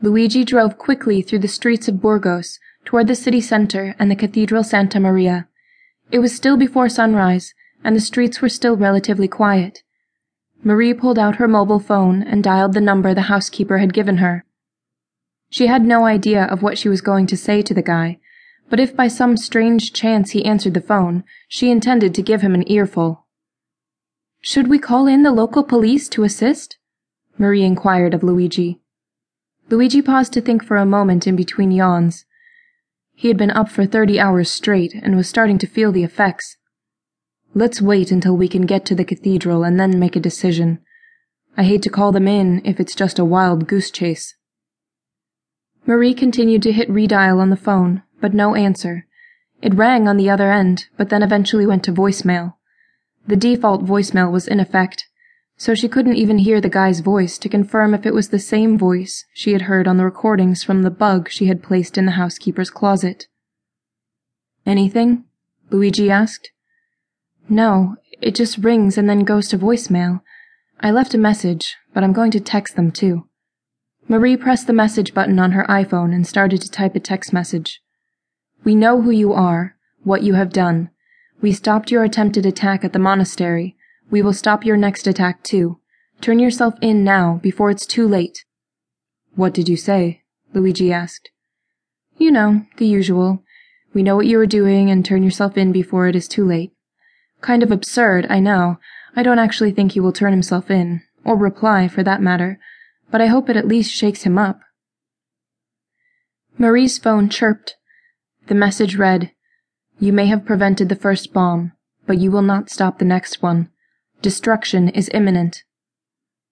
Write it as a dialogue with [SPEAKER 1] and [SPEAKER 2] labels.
[SPEAKER 1] Luigi drove quickly through the streets of Burgos toward the city center and the Cathedral Santa Maria. It was still before sunrise, and the streets were still relatively quiet. Marie pulled out her mobile phone and dialed the number the housekeeper had given her. She had no idea of what she was going to say to the guy, but if by some strange chance he answered the phone, she intended to give him an earful. Should we call in the local police to assist? Marie inquired of Luigi. Luigi paused to think for a moment in between yawns. He had been up for thirty hours straight and was starting to feel the effects. Let's wait until we can get to the cathedral and then make a decision. I hate to call them in if it's just a wild goose chase. Marie continued to hit redial on the phone, but no answer. It rang on the other end, but then eventually went to voicemail. The default voicemail was in effect, so she couldn't even hear the guy's voice to confirm if it was the same voice she had heard on the recordings from the bug she had placed in the housekeeper's closet. Anything? Luigi asked. No, it just rings and then goes to voicemail. I left a message, but I'm going to text them too. Marie pressed the message button on her iPhone and started to type a text message. We know who you are, what you have done. We stopped your attempted attack at the monastery, we will stop your next attack too. Turn yourself in now, before it's too late. What did you say? Luigi asked. You know, the usual. We know what you are doing and turn yourself in before it is too late. Kind of absurd, I know. I don't actually think he will turn himself in, or reply for that matter, but I hope it at least shakes him up. Marie's phone chirped. The message read, You may have prevented the first bomb, but you will not stop the next one. Destruction is imminent.